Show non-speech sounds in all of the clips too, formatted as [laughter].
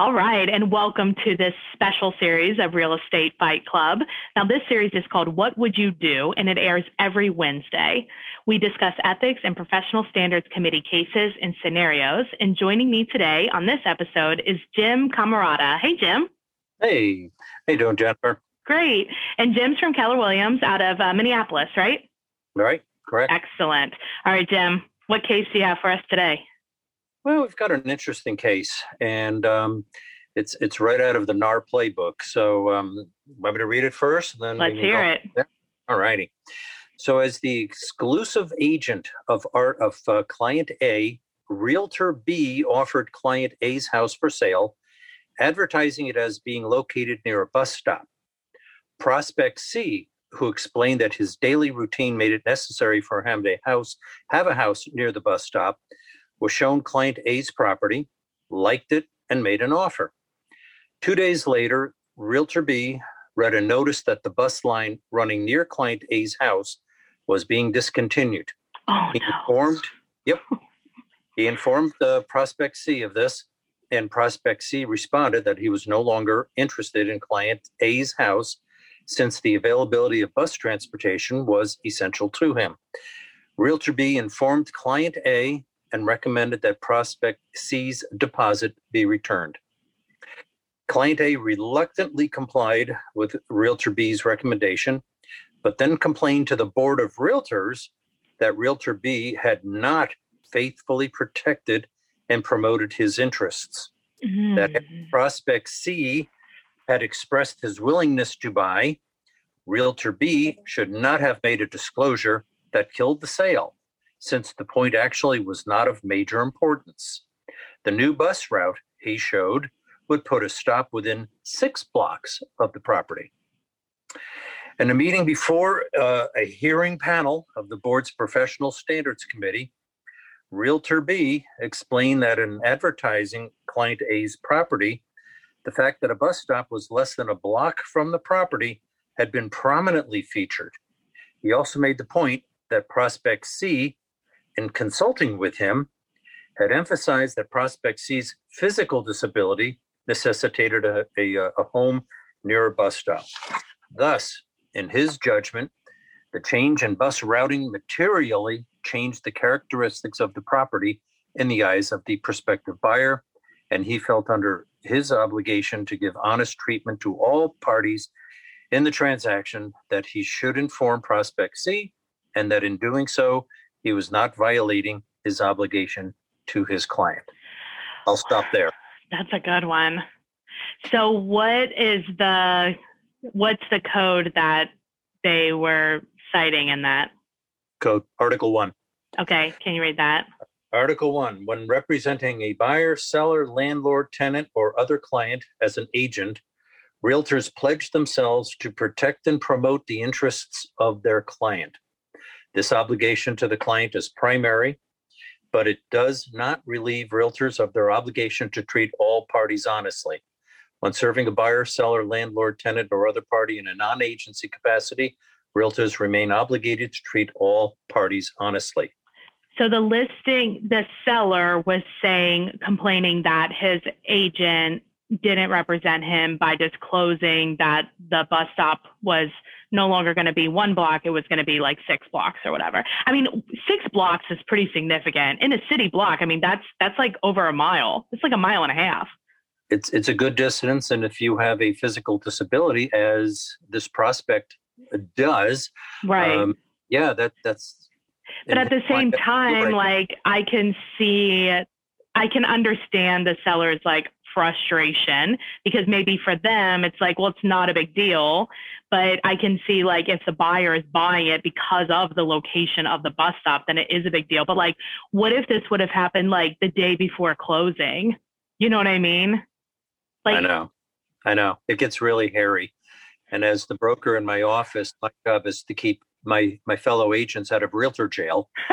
All right, and welcome to this special series of Real Estate Fight Club. Now, this series is called What Would You Do? and it airs every Wednesday. We discuss ethics and professional standards committee cases and scenarios. And joining me today on this episode is Jim Camarata. Hey, Jim. Hey, how you doing, Jennifer? Great. And Jim's from Keller Williams out of uh, Minneapolis, right? Right, correct. Excellent. All right, Jim, what case do you have for us today? Well, we've got an interesting case, and um, it's it's right out of the NAR playbook. So, um, want me to read it first? Then let's hear it. All righty. So, as the exclusive agent of art of uh, client A, Realtor B offered client A's house for sale, advertising it as being located near a bus stop. Prospect C, who explained that his daily routine made it necessary for him to house have a house near the bus stop, was shown client A's property, liked it, and made an offer. Two days later, Realtor B read a notice that the bus line running near client A's house was being discontinued. Oh, he informed, yep, he informed the prospect C of this, and prospect C responded that he was no longer interested in client A's house since the availability of bus transportation was essential to him. Realtor B informed client A and recommended that prospect C's deposit be returned. Client A reluctantly complied with Realtor B's recommendation, but then complained to the board of realtors that Realtor B had not faithfully protected and promoted his interests. Mm-hmm. That prospect C had expressed his willingness to buy, Realtor B should not have made a disclosure that killed the sale since the point actually was not of major importance. The new bus route, he showed, would put a stop within six blocks of the property. In a meeting before uh, a hearing panel of the board's professional standards committee, Realtor B explained that in advertising client A's property, the fact that a bus stop was less than a block from the property had been prominently featured. He also made the point that prospect C in consulting with him, had emphasized that Prospect C's physical disability necessitated a, a, a home near a bus stop. Thus, in his judgment, the change in bus routing materially changed the characteristics of the property in the eyes of the prospective buyer, and he felt under his obligation to give honest treatment to all parties in the transaction that he should inform Prospect C, and that in doing so, he was not violating his obligation to his client. I'll stop there. That's a good one. So what is the what's the code that they were citing in that? Code Article 1. Okay, can you read that? Article 1 When representing a buyer, seller, landlord, tenant, or other client as an agent, realtors pledge themselves to protect and promote the interests of their client. This obligation to the client is primary, but it does not relieve realtors of their obligation to treat all parties honestly. When serving a buyer, seller, landlord, tenant, or other party in a non agency capacity, realtors remain obligated to treat all parties honestly. So the listing, the seller was saying, complaining that his agent didn't represent him by disclosing that the bus stop was no longer going to be one block it was going to be like six blocks or whatever. I mean six blocks is pretty significant. In a city block i mean that's that's like over a mile. It's like a mile and a half. It's it's a good distance and if you have a physical disability as this prospect does right. um, yeah that that's but at the same time like i can see i can understand the seller's like frustration because maybe for them it's like, well, it's not a big deal. But I can see like if the buyer is buying it because of the location of the bus stop, then it is a big deal. But like, what if this would have happened like the day before closing? You know what I mean? Like, I know. I know. It gets really hairy. And as the broker in my office, my job is to keep my my fellow agents out of realtor jail. [laughs]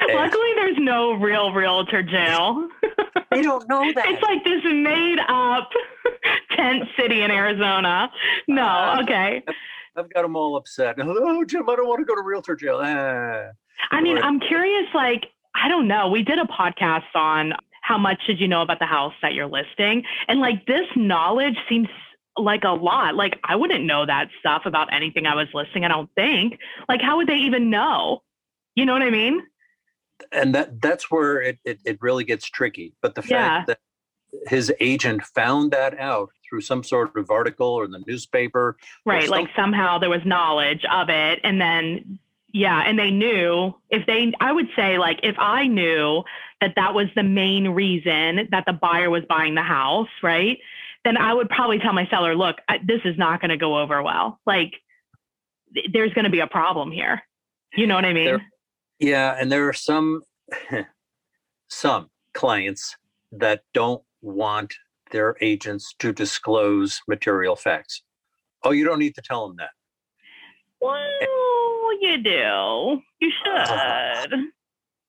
Luckily, there's no real realtor jail. They don't know [laughs] that. It's like this made up [laughs] tent city in Arizona. No, uh, okay. I've got them all upset. [laughs] Oh, Jim, I don't want to go to realtor jail. Ah, I mean, I'm curious, like, I don't know. We did a podcast on how much did you know about the house that you're listing? And like this knowledge seems like a lot. Like I wouldn't know that stuff about anything I was listing, I don't think. Like how would they even know? You know what I mean? And that that's where it, it, it really gets tricky. But the fact yeah. that his agent found that out through some sort of article or the newspaper. Right. Like somehow there was knowledge of it. And then, yeah. And they knew if they, I would say, like, if I knew that that was the main reason that the buyer was buying the house, right? Then I would probably tell my seller, look, I, this is not going to go over well. Like, th- there's going to be a problem here. You know what I mean? There, yeah. And there are some, [laughs] some clients that don't want their agents to disclose material facts. Oh, you don't need to tell them that. Well, you do. You should. [laughs]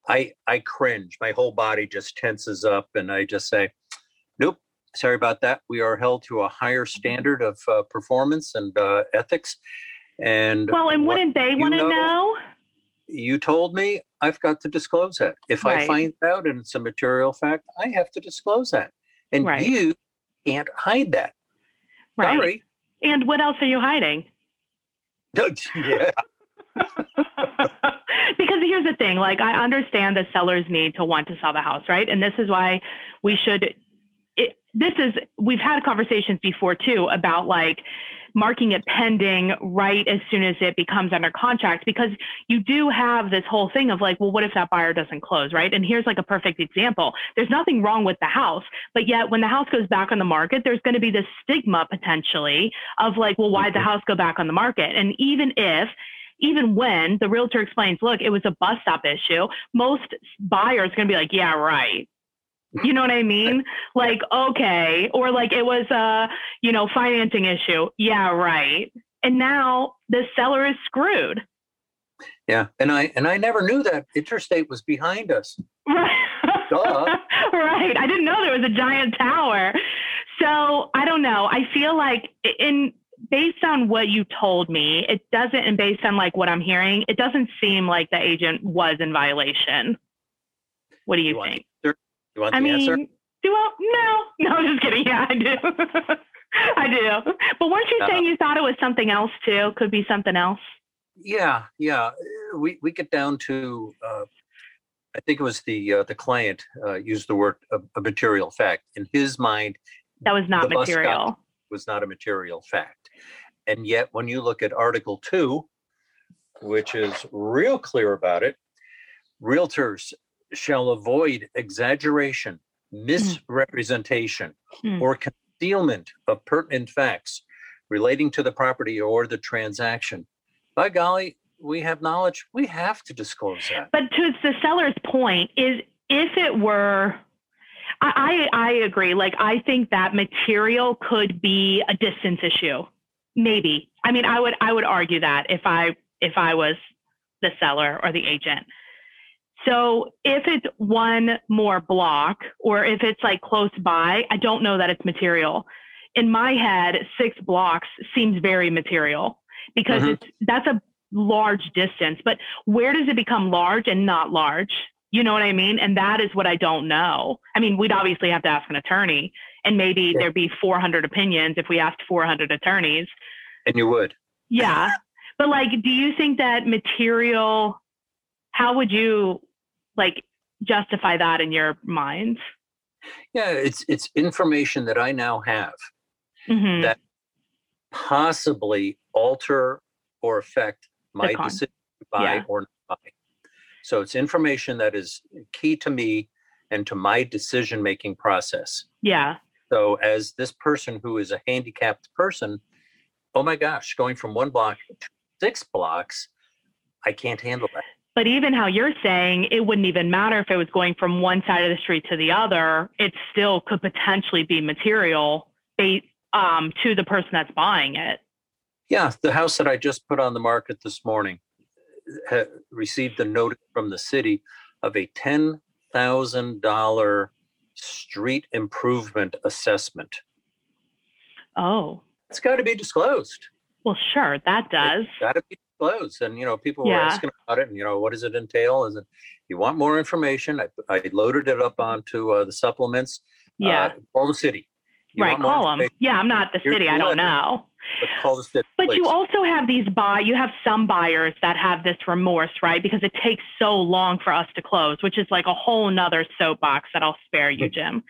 I I cringe. My whole body just tenses up, and I just say, "Nope, sorry about that. We are held to a higher standard of uh, performance and uh, ethics." And well, and wouldn't they want to know, know? You told me I've got to disclose that. If right. I find out and it's a material fact, I have to disclose that. And right. you can't hide that. Right. Sorry. And what else are you hiding? [laughs] yeah. [laughs] because here's the thing like i understand the seller's need to want to sell the house right and this is why we should it, this is we've had conversations before too about like marking it pending right as soon as it becomes under contract because you do have this whole thing of like, well, what if that buyer doesn't close, right? And here's like a perfect example. There's nothing wrong with the house, but yet when the house goes back on the market, there's going to be this stigma potentially of like, well, why did the mm-hmm. house go back on the market? And even if even when the realtor explains, look, it was a bus stop issue, most buyers are going to be like, yeah, right. You know what I mean? Like, okay. Or like it was a, you know, financing issue. Yeah, right. And now the seller is screwed. Yeah. And I and I never knew that interstate was behind us. [laughs] Right. right. I didn't know there was a giant tower. So I don't know. I feel like in based on what you told me, it doesn't and based on like what I'm hearing, it doesn't seem like the agent was in violation. What do you, you think? You want I the mean, answer? Do I? No, [laughs] no, I'm just kidding. Yeah, I do. [laughs] I do. But weren't you uh, saying you thought it was something else too? Could be something else. Yeah, yeah. We we get down to. Uh, I think it was the uh, the client uh, used the word a, a, material fact. In his mind, that was not material. Was not a material fact, and yet when you look at Article Two, which is real clear about it, realtors shall avoid exaggeration, hmm. misrepresentation, mm. or concealment of pertinent facts relating to the property or the transaction. By golly, we have knowledge. We have to disclose that. But to the seller's point, is if it were I, I agree. Like I think that material could be a distance issue. Maybe. I mean, I would I would argue that if I if I was the seller or the agent. So if it's one more block or if it's like close by, I don't know that it's material. In my head, six blocks seems very material because mm-hmm. it's that's a large distance. But where does it become large and not large? You know what I mean? And that is what I don't know. I mean, we'd obviously have to ask an attorney, and maybe there'd be 400 opinions if we asked 400 attorneys. And you would. Yeah. but like, do you think that material, how would you like justify that in your mind? Yeah, it's it's information that I now have mm-hmm. that possibly alter or affect my decision to buy yeah. or not buy. So it's information that is key to me and to my decision making process. Yeah. So as this person who is a handicapped person, oh my gosh, going from one block to six blocks, I can't handle that. But even how you're saying it wouldn't even matter if it was going from one side of the street to the other, it still could potentially be material um, to the person that's buying it. Yeah, the house that I just put on the market this morning received a notice from the city of a ten thousand dollar street improvement assessment. Oh, it's got to be disclosed. Well, sure, that does. got to be close. And, you know, people were asking about it and, you know, what does it entail? Is it, you want more information? I, I loaded it up onto uh, the supplements. Yeah. Uh, call the city. You right, call them. Yeah, I'm not the city. I don't know. But call the city. But you also have these buy. You have some buyers that have this remorse, right? Because it takes so long for us to close, which is like a whole nother soapbox that I'll spare you, Jim.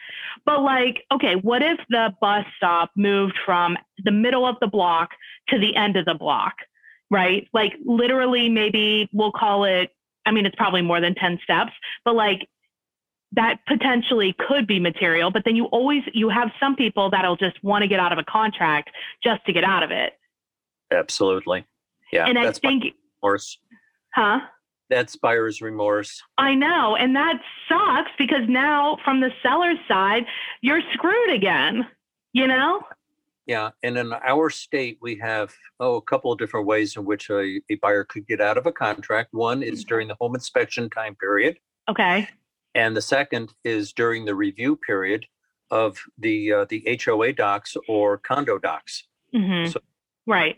But like, okay, what if the bus stop moved from the middle of the block to the end of the block, right? Like literally, maybe we'll call it. I mean, it's probably more than ten steps, but like that potentially could be material, but then you always you have some people that'll just want to get out of a contract just to get out of it. Absolutely. Yeah. And I think remorse. Huh? That's buyer's remorse. I know. And that sucks because now from the seller's side, you're screwed again. You know? Yeah. And in our state, we have oh a couple of different ways in which a, a buyer could get out of a contract. One is mm-hmm. during the home inspection time period. Okay and the second is during the review period of the uh, the HOA docs or condo docs. Mm-hmm. So, right.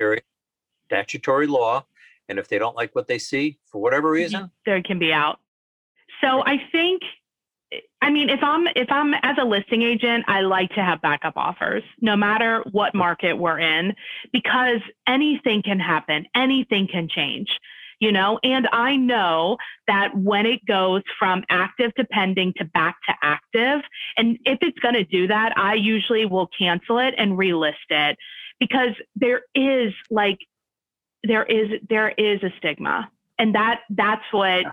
Statutory law, and if they don't like what they see for whatever reason, they can be out. So I think, I mean, if I'm if I'm as a listing agent, I like to have backup offers, no matter what market we're in, because anything can happen, anything can change you know, and I know that when it goes from active to pending to back to active, and if it's going to do that, I usually will cancel it and relist it because there is like, there is, there is a stigma. And that, that's what,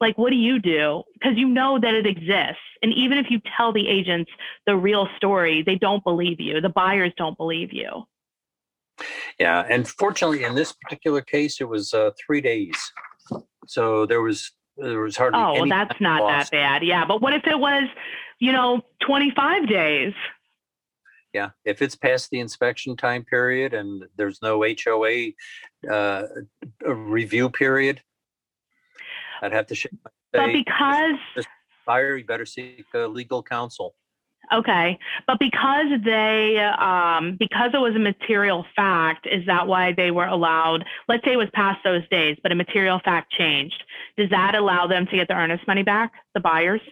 like, what do you do? Because you know that it exists. And even if you tell the agents the real story, they don't believe you. The buyers don't believe you. Yeah, and fortunately, in this particular case, it was uh, three days, so there was there was hardly. Oh, well, that's not lost. that bad. Yeah, but what if it was, you know, twenty five days? Yeah, if it's past the inspection time period and there's no HOA uh, review period, I'd have to. Say, but because fire, you better seek legal counsel. Okay, but because they, um, because it was a material fact, is that why they were allowed? Let's say it was past those days, but a material fact changed. Does that allow them to get the earnest money back, the buyers?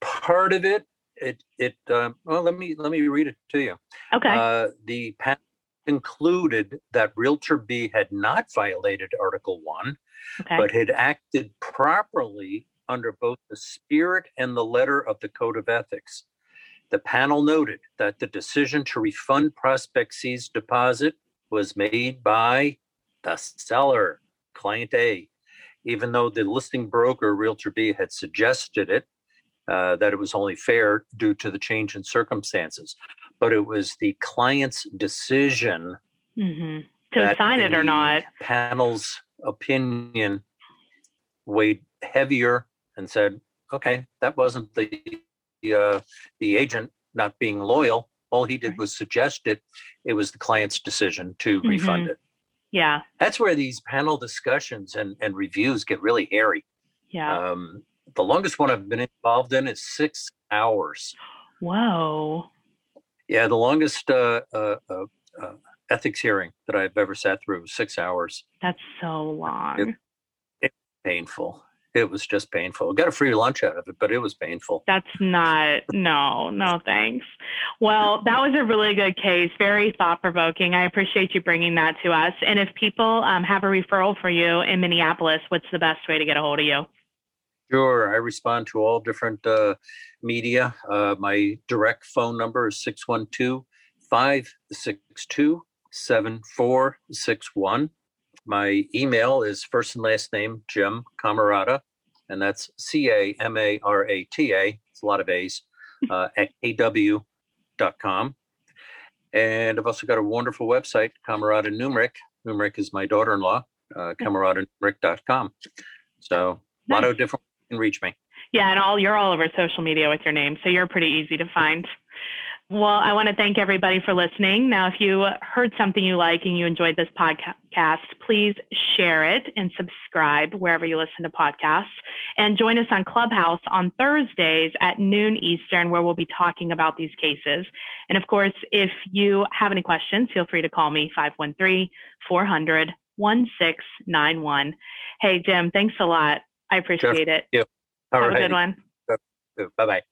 Part of it, it, it. Um, well, let me let me read it to you. Okay. Uh, the panel concluded that Realtor B had not violated Article One, okay. but had acted properly under both the spirit and the letter of the Code of Ethics. The panel noted that the decision to refund Prospect C's deposit was made by the seller, client A, even though the listing broker, Realtor B, had suggested it, uh, that it was only fair due to the change in circumstances. But it was the client's decision mm-hmm. to sign it or not. Panel's opinion weighed heavier and said, okay, that wasn't the uh, the agent not being loyal. All he did was suggest it. It was the client's decision to mm-hmm. refund it. Yeah. That's where these panel discussions and, and reviews get really hairy. Yeah. Um, the longest one I've been involved in is six hours. Whoa. Yeah, the longest uh, uh, uh, uh ethics hearing that I've ever sat through was six hours. That's so long. It, it's painful it was just painful. Got a free lunch out of it, but it was painful. That's not, no, no thanks. Well, that was a really good case, very thought provoking. I appreciate you bringing that to us. And if people um, have a referral for you in Minneapolis, what's the best way to get a hold of you? Sure. I respond to all different uh, media. Uh, my direct phone number is 612 562 7461. My email is first and last name, Jim Camarata, and that's C A M A R A T A. It's a lot of A's uh, at KW.com. And I've also got a wonderful website, Camarata Numeric. Numeric is my daughter in law, uh, camaratanumeric.com. So a lot of different can reach me. Yeah, and all you're all over social media with your name, so you're pretty easy to find. Well, I want to thank everybody for listening. Now, if you heard something you like and you enjoyed this podcast, please share it and subscribe wherever you listen to podcasts. And join us on Clubhouse on Thursdays at noon Eastern, where we'll be talking about these cases. And of course, if you have any questions, feel free to call me 513 400 1691. Hey, Jim, thanks a lot. I appreciate sure. it. Yeah. Have right. a good one. Bye bye.